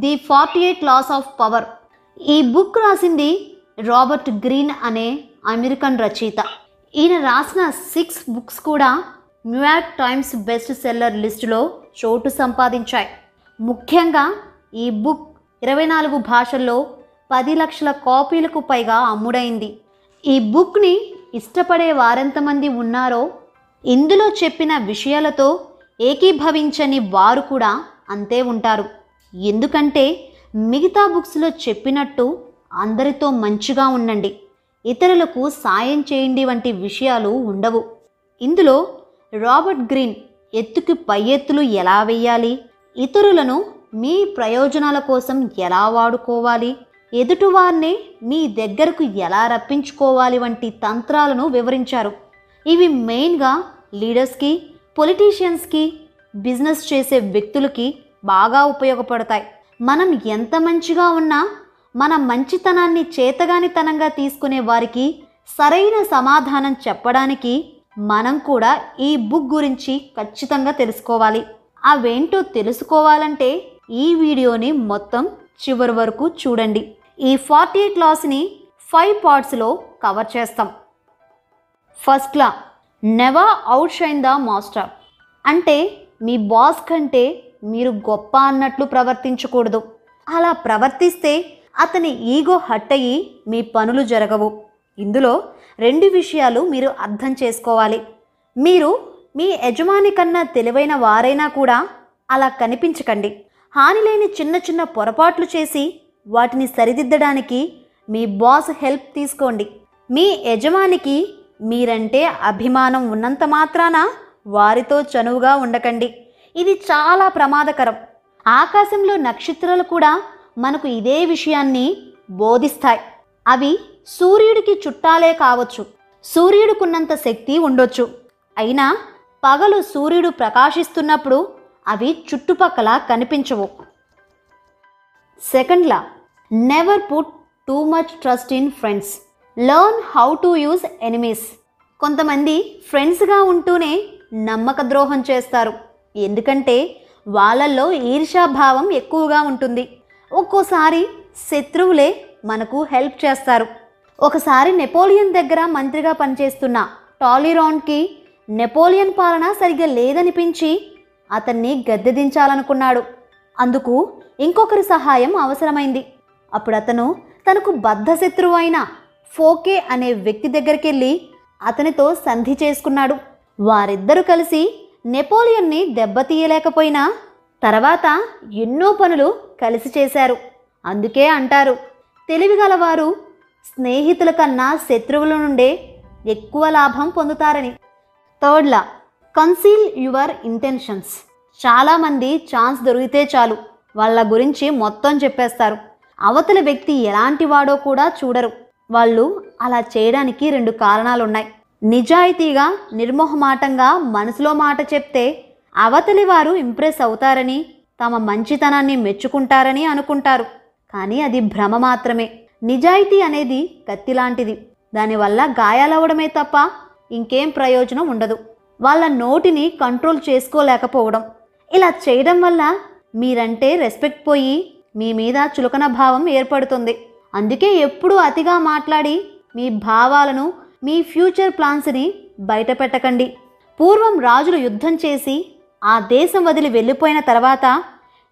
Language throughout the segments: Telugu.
The forty eight laws of power. ఈ బుక్ రాసింది రాబర్ట్ గ్రీన్ అనే అమెరికన్ రచయిత. ఈయన రాసిన సిక్స్ బుక్స్ కూడా New York Times best seller లిస్టులో చోటు సంపాదించాయి. ముఖ్యంగా ఈ బుక్ ఇరవై నాలుగు భాషల్లో పది లక్షల కాపీలకు పైగా అమ్ముడైంది. ఈ బుక్ని ఇష్టపడే వారెంతమంది ఉన్నారో ఇందులో చెప్పిన విషయాలతో ఏకీభవించని వారు కూడా అంతే ఉంటారు. ఎందుకంటే మిగతా బుక్స్లో చెప్పినట్టు అందరితో మంచిగా ఉండండి. ఇతరులకు సాయం చేయండి వంటి విషయాలు ఉండవు. ఇందులో రాబర్ట్ గ్రీన్ ఎత్తుకి పై ఎత్తులు ఎలా వేయాలి? ఇతరులను మీ ప్రయోజనాల కోసం ఎలా వాడుకోవాలి? ఎదుటివారిని మీ దగ్గరకు ఎలా రప్పించుకోవాలి వంటి తంత్రాలను వివరించారు. ఇవి మెయిన్గా లీడర్స్కి పొలిటీషియన్స్కి బిజినెస్ చేసే వ్యక్తులకి బాగా ఉపయోగపడతాయి. మనం ఎంత మంచిగా ఉన్నా మన మంచితనాన్ని చేతగానితనంగా తీసుకునే వారికి సరైన సమాధానం చెప్పడానికి మనం కూడా ఈ బుక్ గురించి ఖచ్చితంగా తెలుసుకోవాలి. అవేంటో తెలుసుకోవాలంటే ఈ వీడియోని మొత్తం చివరి వరకు చూడండి. ఈ ఫార్టీ ఎయిట్ లాస్ని ఫైవ్ పార్ట్స్లో కవర్ చేస్తాం. First law never outshine the master అంటే మీ బాస్ కంటే మీరు గొప్ప అన్నట్లు ప్రవర్తించకూడదు. అలా ప్రవర్తిస్తే అతని ఈగో హట్ అయ్యి మీ పనులు జరగవు. ఇందులో రెండు విషయాలు మీరు అర్థం చేసుకోవాలి. మీరు మీ యజమాని కన్నా తెలివైన వారైనా కూడా అలా కనిపించకండి. హాని లేని చిన్న చిన్న పొరపాట్లు చేసి వాటిని సరిదిద్దడానికి మీ బాస్ హెల్ప్ తీసుకోండి. మీ యజమానికి మీరంటే అభిమానం ఉన్నంత మాత్రాన వారితో చనువుగా ఉండకండి. ఇది చాలా ప్రమాదకరం. ఆకాశంలో నక్షత్రాలు కూడా మనకు ఇదే విషయాన్ని బోధిస్తాయి. అవి సూర్యుడికి చుట్టాలే కావచ్చు. సూర్యుడికున్నంత శక్తి ఉండొచ్చు. అయినా పగలు సూర్యుడు ప్రకాశిస్తున్నప్పుడు అవి చుట్టుపక్కల కనిపించవు. Second law. Never put too much trust in friends learn how to use enemies కొంతమంది ఫ్రెండ్స్గా ఉంటూనే నమ్మక ద్రోహం చేస్తారు. ఎందుకంటే వాళ్ళల్లో ఈర్షాభావం ఎక్కువగా ఉంటుంది. ఒక్కోసారి శత్రువులే మనకు హెల్ప్ చేస్తారు. ఒకసారి నెపోలియన్ దగ్గర మంత్రిగా పనిచేస్తున్న టాలిరాన్కి నెపోలియన్ పాలన సరిగ్గా లేదనిపించి అతన్ని గద్దె దించాలనుకున్నాడు అందుకు ఇంకొకరి సహాయం అవసరమైంది. అప్పుడు అతను తనకు బద్ధ శత్రువు అయిన ఫోకే అనే వ్యక్తి దగ్గరికి వెళ్ళి అతనితో సంధి చేసుకున్నాడు. వారిద్దరూ కలిసి నెపోలియన్ని దెబ్బతీయలేకపోయినా తర్వాత ఎన్నో పనులు కలిసి చేశారు. అందుకే అంటారు తెలివిగలవారు స్నేహితుల కన్నా శత్రువుల నుండే ఎక్కువ లాభం పొందుతారని. Third law conceal your intentions. చాలామంది ఛాన్స్ దొరికితే చాలు వాళ్ళ గురించి మొత్తం చెప్పేస్తారు. అవతల వ్యక్తి ఎలాంటి వాడో కూడా చూడరు. వాళ్ళు అలా చేయడానికి రెండు కారణాలున్నాయి. నిజాయితీగా నిర్మోహమాటంగా మనసులో మాట చెప్తే అవతలి వారు ఇంప్రెస్ అవుతారని తమ మంచితనాన్ని మెచ్చుకుంటారని అనుకుంటారు. కానీ అది భ్రమ మాత్రమే. నిజాయితీ అనేది కత్తి లాంటిది దానివల్ల గాయాలవడమే తప్ప ఇంకేం ప్రయోజనం ఉండదు. వాళ్ళ నోటిని కంట్రోల్ చేసుకోలేకపోవడం. ఇలా చేయడం వల్ల మీరంటే రెస్పెక్ట్ పోయి మీ మీద చులకన భావం ఏర్పడుతుంది. అందుకే ఎప్పుడూ అతిగా మాట్లాడి మీ భావాలను మీ ఫ్యూచర్ ప్లాన్స్ని బయట పెట్టకండి పూర్వం రాజులు యుద్ధం చేసి ఆ దేశం వదిలి వెళ్ళిపోయిన తర్వాత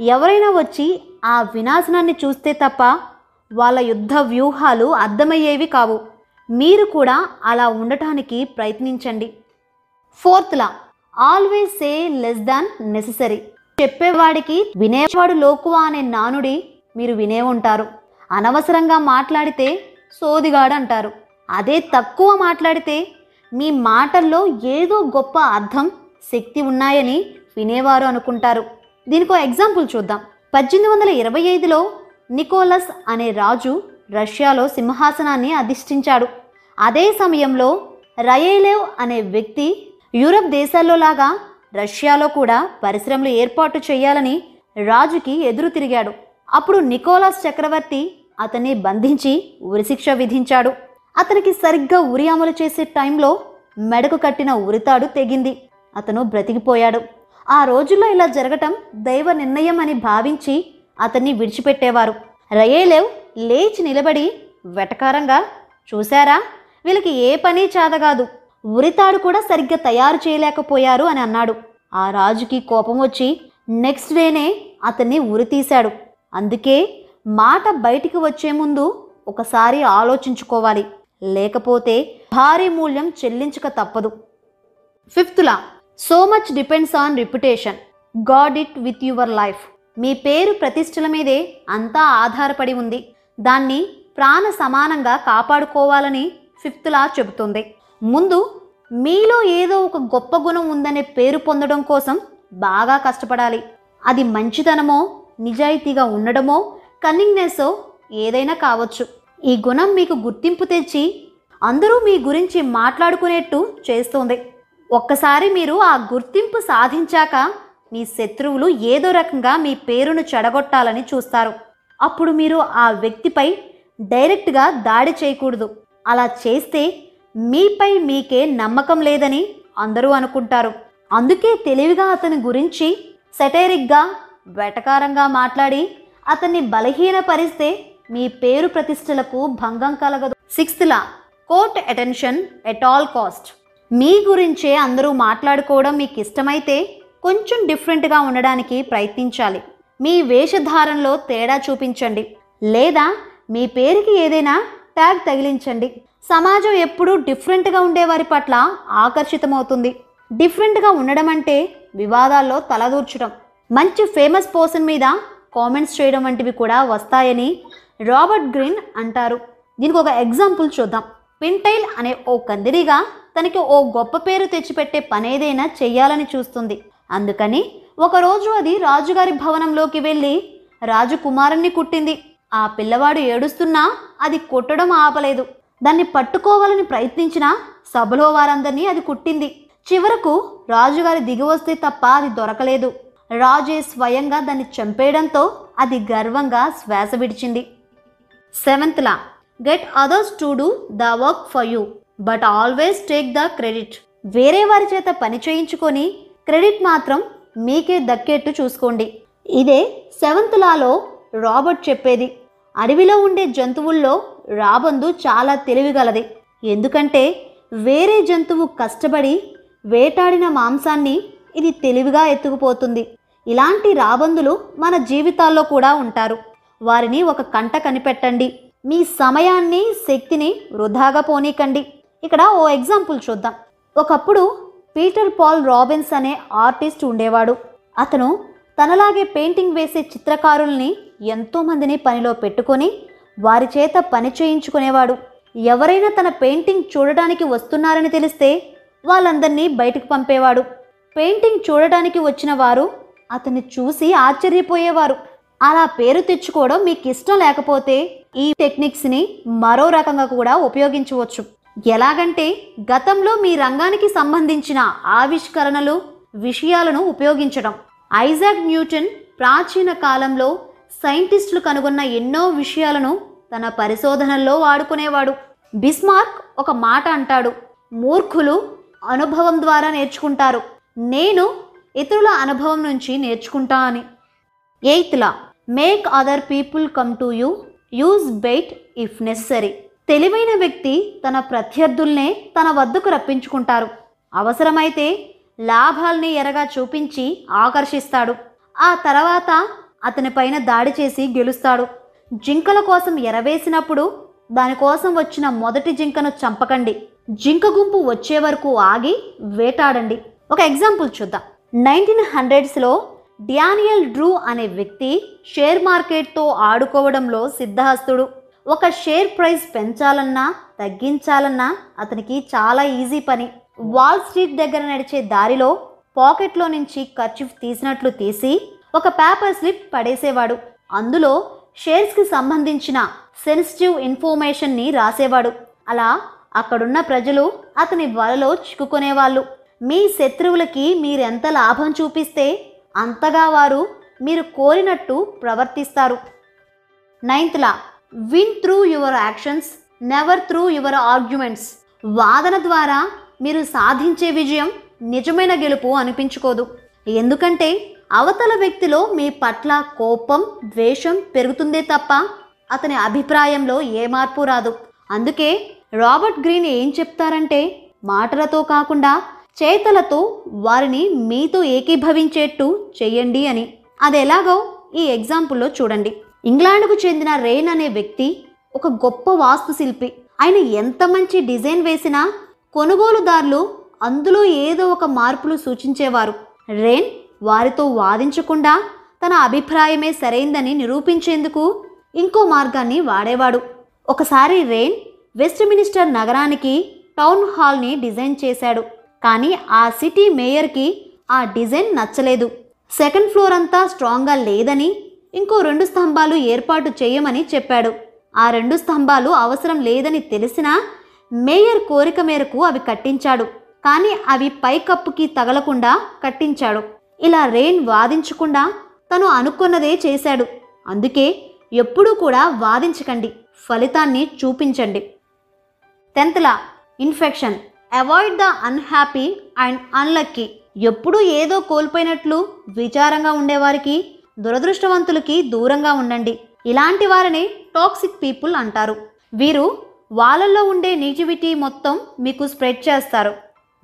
ఎవరైనా వచ్చి ఆ వినాశనాన్ని చూస్తే తప్ప వాళ్ళ యుద్ధ వ్యూహాలు అర్థమయ్యేవి కావు. మీరు కూడా అలా ఉండటానికి ప్రయత్నించండి. Fourth law always say less than necessary. చెప్పేవాడికి వినేవాడు లోకువా అనే నానుడి మీరు వినే ఉంటారు. అనవసరంగా మాట్లాడితే సోదిగాడు అంటారు అదే తక్కువ మాట్లాడితే మీ మాటల్లో ఏదో గొప్ప అర్థం శక్తి ఉన్నాయని వినేవారు అనుకుంటారు. దీనికో ఎగ్జాంపుల్ చూద్దాం. పద్దెనిమిది వందల ఇరవై ఐదులో నికోలస్ అనే రాజు రష్యాలో సింహాసనాన్ని అధిష్ఠించాడు. అదే సమయంలో రయేలేవ్ అనే వ్యక్తి యూరప్ దేశాల్లో లాగా రష్యాలో కూడా పరిశ్రమలు ఏర్పాటు చేయాలని రాజుకి ఎదురు తిరిగాడు. అప్పుడు నికోలాస్ చక్రవర్తి అతన్ని బంధించి ఉరిశిక్ష విధించాడు. అతనికి సరిగ్గా ఉరి అమలు చేసే టైంలో మెడకు కట్టిన ఉరితాడు తెగింది. అతను బ్రతికిపోయాడు. ఆ రోజుల్లో ఇలా జరగటం దైవ నిర్ణయం అని భావించి అతన్ని విడిచిపెట్టేవారు. రయేలేవ్ లేచి నిలబడి వెటకారంగా చూశారా? వీళ్ళకి ఏ పని చేతగాదు ఉరితాడు కూడా సరిగ్గా తయారు చేయలేకపోయారు అని అన్నాడు. ఆ రాజుకి కోపం వచ్చి నెక్స్ట్ డేనే అతన్ని ఉరి తీశాడు. అందుకే మాట బయటికి వచ్చే ముందు ఒకసారి ఆలోచించుకోవాలి. లేకపోతే భారీ మూల్యం చెల్లించక తప్పదు. Fifth law so much depends on reputation guard it with your life మీ పేరు ప్రతిష్టల మీదే అంతా ఆధారపడి ఉంది. దాన్ని ప్రాణ సమానంగా కాపాడుకోవాలని ఫిఫ్త్ లా చెబుతుంది. ముందు మీలో ఏదో ఒక గొప్ప గుణం ఉందనే పేరు పొందడం కోసం బాగా కష్టపడాలి. అది మంచితనమో నిజాయితీగా ఉండడమో కన్నింగ్నెస్సో ఏదైనా కావచ్చు. ఈ గుణం మీకు గుర్తింపు తెచ్చి అందరూ మీ గురించి మాట్లాడుకునేట్టు చేస్తుంది. ఒక్కసారి మీరు ఆ గుర్తింపు సాధించాక మీ శత్రువులు ఏదో రకంగా మీ పేరును చెడగొట్టాలని చూస్తారు. అప్పుడు మీరు ఆ వ్యక్తిపై డైరెక్ట్గా దాడి చేయకూడదు. అలా చేస్తే మీపై మీకే నమ్మకం లేదని అందరూ అనుకుంటారు. అందుకే తెలివిగా అతని గురించి సెటైరిక్గా వెటకారంగా మాట్లాడి అతన్ని బలహీనపరిస్తే మీ పేరు ప్రతిష్టలకు భంగం కలగదు. Sixth law court attention at all cost. మీ గురించే అందరూ మాట్లాడుకోవడం మీకు ఇష్టమైతే కొంచెం డిఫరెంట్గా ఉండడానికి ప్రయత్నించాలి. మీ వేషధారణలో తేడా చూపించండి. లేదా మీ పేరుకి ఏదైనా ట్యాగ్ తగిలించండి. సమాజం ఎప్పుడూ డిఫరెంట్గా ఉండేవారి పట్ల ఆకర్షితమవుతుంది. డిఫరెంట్గా ఉండడం అంటే వివాదాల్లో తలదూర్చడం. మంచి ఫేమస్ పర్సన్ మీద కామెంట్స్ చేయడం వంటివి కూడా వస్తాయని రాబర్ట్ గ్రీన్ అంటారు. దీనికి ఒక ఎగ్జాంపుల్ చూద్దాం. పింటైల్ అనే ఓ కందిరిగా తనకి ఓ గొప్ప పేరు తెచ్చిపెట్టే పనేదైనా చెయ్యాలని చూస్తుంది. అందుకని ఒకరోజు అది రాజుగారి భవనంలోకి వెళ్ళి రాజకుమారుణ్ణి కుట్టింది. ఆ పిల్లవాడు ఏడుస్తున్నా అది కొట్టడం ఆపలేదు. దాన్ని పట్టుకోవాలని ప్రయత్నించినా సభలో వారందరినీ అది కుట్టింది. చివరకు రాజుగారి దిగివస్తే తప్ప అది దొరకలేదు. రాజే స్వయంగా దాన్ని చంపేయడంతో అది గర్వంగా శ్వాస విడిచింది. Seventh law. Get others to do the work for you but always take the credit వేరే వారి చేత పని చేయించుకొని క్రెడిట్ మాత్రం మీకే దక్కేట్టు చూసుకోండి. ఇదే సెవెంత్ లాలో రాబర్ట్ చెప్పేది. అడవిలో ఉండే జంతువుల్లో రాబందు చాలా తెలివిగలది. ఎందుకంటే వేరే జంతువు కష్టపడి వేటాడిన మాంసాన్ని ఇది తెలివిగా ఎత్తుకుపోతుంది. ఇలాంటి రాబందులు మన జీవితాల్లో కూడా ఉంటారు. వారిని ఒక కంట కనిపెట్టండి. మీ సమయాన్ని శక్తిని వృధాగా పోనీకండి. ఇక్కడ ఓ ఎగ్జాంపుల్ చూద్దాం. ఒకప్పుడు పీటర్ పాల్ రాబిన్స్ అనే ఆర్టిస్ట్ ఉండేవాడు. అతను తనలాగే పెయింటింగ్ వేసే చిత్రకారుల్ని ఎంతోమందిని పనిలో పెట్టుకొని వారి చేత పని చేయించుకునేవాడు. ఎవరైనా తన పెయింటింగ్ చూడడానికి వస్తున్నారని తెలిస్తే వాళ్ళందరినీ బయటకు పంపేవాడు. పెయింటింగ్ చూడడానికి వచ్చిన వారు అతన్ని చూసి ఆశ్చర్యపోయేవారు. అలా పేరు తెచ్చుకోవడం మీకు ఇష్టం లేకపోతే ఈ టెక్నిక్స్ని మరో రకంగా కూడా ఉపయోగించవచ్చు. ఎలాగంటే గతంలో మీ రంగానికి సంబంధించిన ఆవిష్కరణలు విషయాలను ఉపయోగించడం. ఐజాక్ న్యూటన్ ప్రాచీన కాలంలో సైంటిస్టులు కనుగొన్న ఎన్నో విషయాలను తన పరిశోధనల్లో వాడుకునేవాడు. బిస్మార్క్ ఒక మాట అంటాడు మూర్ఖులు అనుభవం ద్వారా నేర్చుకుంటారు. నేను ఇతరుల అనుభవం నుంచి నేర్చుకుంటా అని. Eighth law make other people come to you use bait if necessary తెలివైన వ్యక్తి తన ప్రత్యర్థుల్నే తన వద్దకు రప్పించుకుంటారు. అవసరమైతే లాభాల్ని ఎరగా చూపించి ఆకర్షిస్తాడు. ఆ తర్వాత అతని పైన దాడి చేసి గెలుస్తాడు. జింకల కోసం ఎరవేసినప్పుడు దానికోసం వచ్చిన మొదటి జింకను చంపకండి. జింక గుంపు వచ్చే వరకు ఆగి వేటాడండి. ఒక ఎగ్జాంపుల్ చూద్దాం. నైన్టీన్ హండ్రెడ్స్లో డ్యానియల్ డ్రూ అనే వ్యక్తి షేర్ మార్కెట్తో ఆడుకోవడంలో సిద్ధహస్తుడు. ఒక షేర్ ప్రైస్ పెంచాలన్నా తగ్గించాలన్నా అతనికి చాలా ఈజీ పని. వాల్ స్ట్రీట్ దగ్గర నడిచే దారిలో పాకెట్లో నుంచి ఖర్చు తీసినట్లు తీసి ఒక పేపర్ స్లిప్ పడేసేవాడు. అందులో షేర్స్కి సంబంధించిన సెన్సిటివ్ ఇన్ఫర్మేషన్ని రాసేవాడు. అలా అక్కడున్న ప్రజలు అతని వలలో చిక్కుకునేవాళ్ళు. మీ శత్రువులకి మీరెంత లాభం చూపిస్తే అంతగా వారు మీరు కోరినట్టు ప్రవర్తిస్తారు. Ninth law win through your actions never through your arguments వాదన ద్వారా మీరు సాధించే విజయం నిజమైన గెలుపు అనిపించుకోదు. ఎందుకంటే అవతల వ్యక్తిలో మీ పట్ల కోపం ద్వేషం పెరుగుతుందే తప్ప అతని అభిప్రాయంలో ఏ మార్పు రాదు. అందుకే రాబర్ట్ గ్రీన్ ఏం చెప్తారంటే మాటలతో కాకుండా చేతలతో వారిని మీతో ఏకీభవించేట్టు చెయ్యండి అని. అది ఎలాగో ఈ ఎగ్జాంపుల్లో చూడండి. ఇంగ్లాండ్కు చెందిన రెయిన్ అనే వ్యక్తి ఒక గొప్ప వాస్తుశిల్పి ఆయన ఎంత మంచి డిజైన్ వేసినా కొనుగోలుదారులు అందులో ఏదో ఒక మార్పులు సూచించేవారు. రెయిన్ వారితో వాదించకుండా తన అభిప్రాయమే సరైందని నిరూపించేందుకు ఇంకో మార్గాన్ని వాడేవాడు. ఒకసారి రెయిన్ వెస్ట్ మినిస్టర్ నగరానికి టౌన్ హాల్ని డిజైన్ చేశాడు. కానీ ఆ సిటీ మేయర్కి ఆ డిజైన్ నచ్చలేదు. సెకండ్ ఫ్లోర్ అంతా స్ట్రాంగ్గా లేదని ఇంకో రెండు స్తంభాలు ఏర్పాటు చేయమని చెప్పాడు. ఆ రెండు స్తంభాలు అవసరం లేదని తెలిసినా మేయర్ కోరిక మేరకు అవి కట్టించాడు. కానీ అవి పైకప్పుకి తగలకుండా కట్టించాడు. ఇలా రెయిన్ వాదించకుండా తను అనుకున్నదే చేశాడు. అందుకే ఎప్పుడూ కూడా వాదించకండి. ఫలితాన్ని చూపించండి. Tenth law infection. Avoid the unhappy and unlucky ఎప్పుడూ ఏదో కోల్పోయినట్లు విచారంగా ఉండేవారికి దురదృష్టవంతులకి దూరంగా ఉండండి. ఇలాంటి వారిని టాక్సిక్ పీపుల్ అంటారు. వీరు వాళ్ళల్లో ఉండే నెగిటివిటీ మొత్తం మీకు స్ప్రెడ్ చేస్తారు.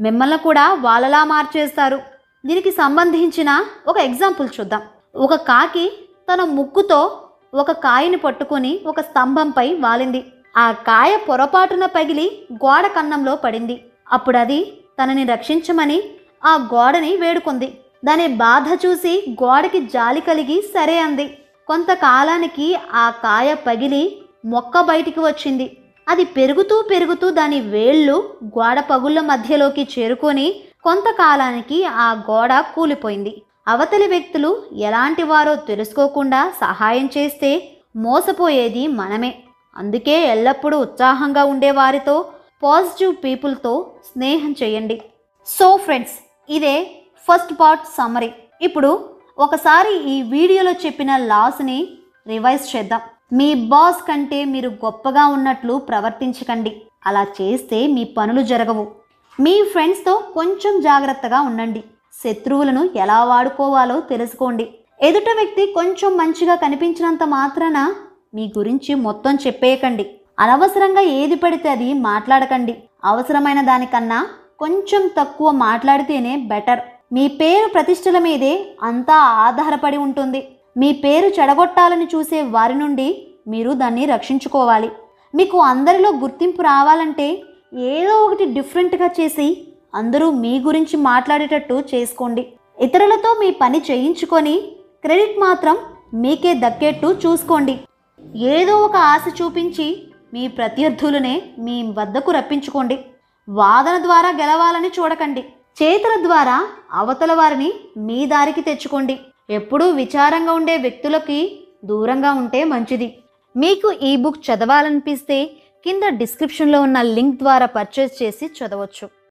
మిమ్మల్ని కూడా వాళ్ళలా మార్చేస్తారు. దీనికి సంబంధించిన ఒక ఎగ్జాంపుల్ చూద్దాం. ఒక కాకి తన ముక్కుతో ఒక కాయని పట్టుకొని ఒక స్తంభంపై వాలింది. ఆ కాయ పొరపాటున పగిలి గోడ కన్నంలో పడింది. అప్పుడు అది తనని రక్షించమని ఆ గోడని వేడుకుంది. దాని బాధ చూసి గోడకి జాలి కలిగి సరే అంది. కొంతకాలానికి ఆ కాయ పగిలి మొక్క బయటికి వచ్చింది. అది పెరుగుతూ పెరుగుతూ దాని వేళ్ళు గోడ పగుళ్ళ మధ్యలోకి చేరుకొని కొంతకాలానికి ఆ గోడ కూలిపోయింది. అవతలి వ్యక్తులు ఎలాంటి వారో తెలుసుకోకుండా సహాయం చేస్తే మోసపోయేది మనమే. అందుకే ఎల్లప్పుడూ ఉత్సాహంగా ఉండే వారితో పాజిటివ్ పీపుల్తో స్నేహం చేయండి. సో ఫ్రెండ్స్ ఇదే ఫస్ట్ పార్ట్ సమ్మరీ. ఇప్పుడు ఒకసారి ఈ వీడియోలో చెప్పిన లాస్ని రివైజ్ చేద్దాం. మీ బాస్ కంటే మీరు గొప్పగా ఉన్నట్లు ప్రవర్తించకండి. అలా చేస్తే మీ పనులు జరగవు. మీ ఫ్రెండ్స్తో కొంచెం జాగ్రత్తగా ఉండండి. శత్రువులను ఎలా వాడుకోవాలో తెలుసుకోండి. ఎదుట వ్యక్తి కొంచెం మంచిగా కనిపించినంత మాత్రాన మీ గురించి మొత్తం చెప్పేయకండి. అనవసరంగా ఏది పడితే అది మాట్లాడకండి. అవసరమైన దానికన్నా కొంచెం తక్కువ మాట్లాడితేనే బెటర్. మీ పేరు ప్రతిష్టల మీదే అంతా ఆధారపడి ఉంటుంది. మీ పేరు చెడగొట్టాలని చూసే వారి నుండి మీరు దాన్ని రక్షించుకోవాలి. మీకు అందరిలో గుర్తింపు రావాలంటే ఏదో ఒకటి డిఫరెంట్గా చేసి అందరూ మీ గురించి మాట్లాడేటట్టు చేసుకోండి. ఇతరులతో మీ పని చేయించుకొని క్రెడిట్ మాత్రం మీకే దక్కేట్టు చూసుకోండి. ఏదో ఒక ఆశ చూపించి మీ ప్రత్యర్థులనే మీ వద్దకు రప్పించుకోండి. వాదన ద్వారా గెలవాలని చూడకండి. చేతుల ద్వారా అవతల వారిని మీ దారికి తెచ్చుకోండి. ఎప్పుడూ విచారంగా ఉండే వ్యక్తులకి దూరంగా ఉంటే మంచిది. మీకు ఈ బుక్ చదవాలనిపిస్తే కింద డిస్క్రిప్షన్లో ఉన్న లింక్ ద్వారా పర్చేస్ చేసి చదవచ్చు.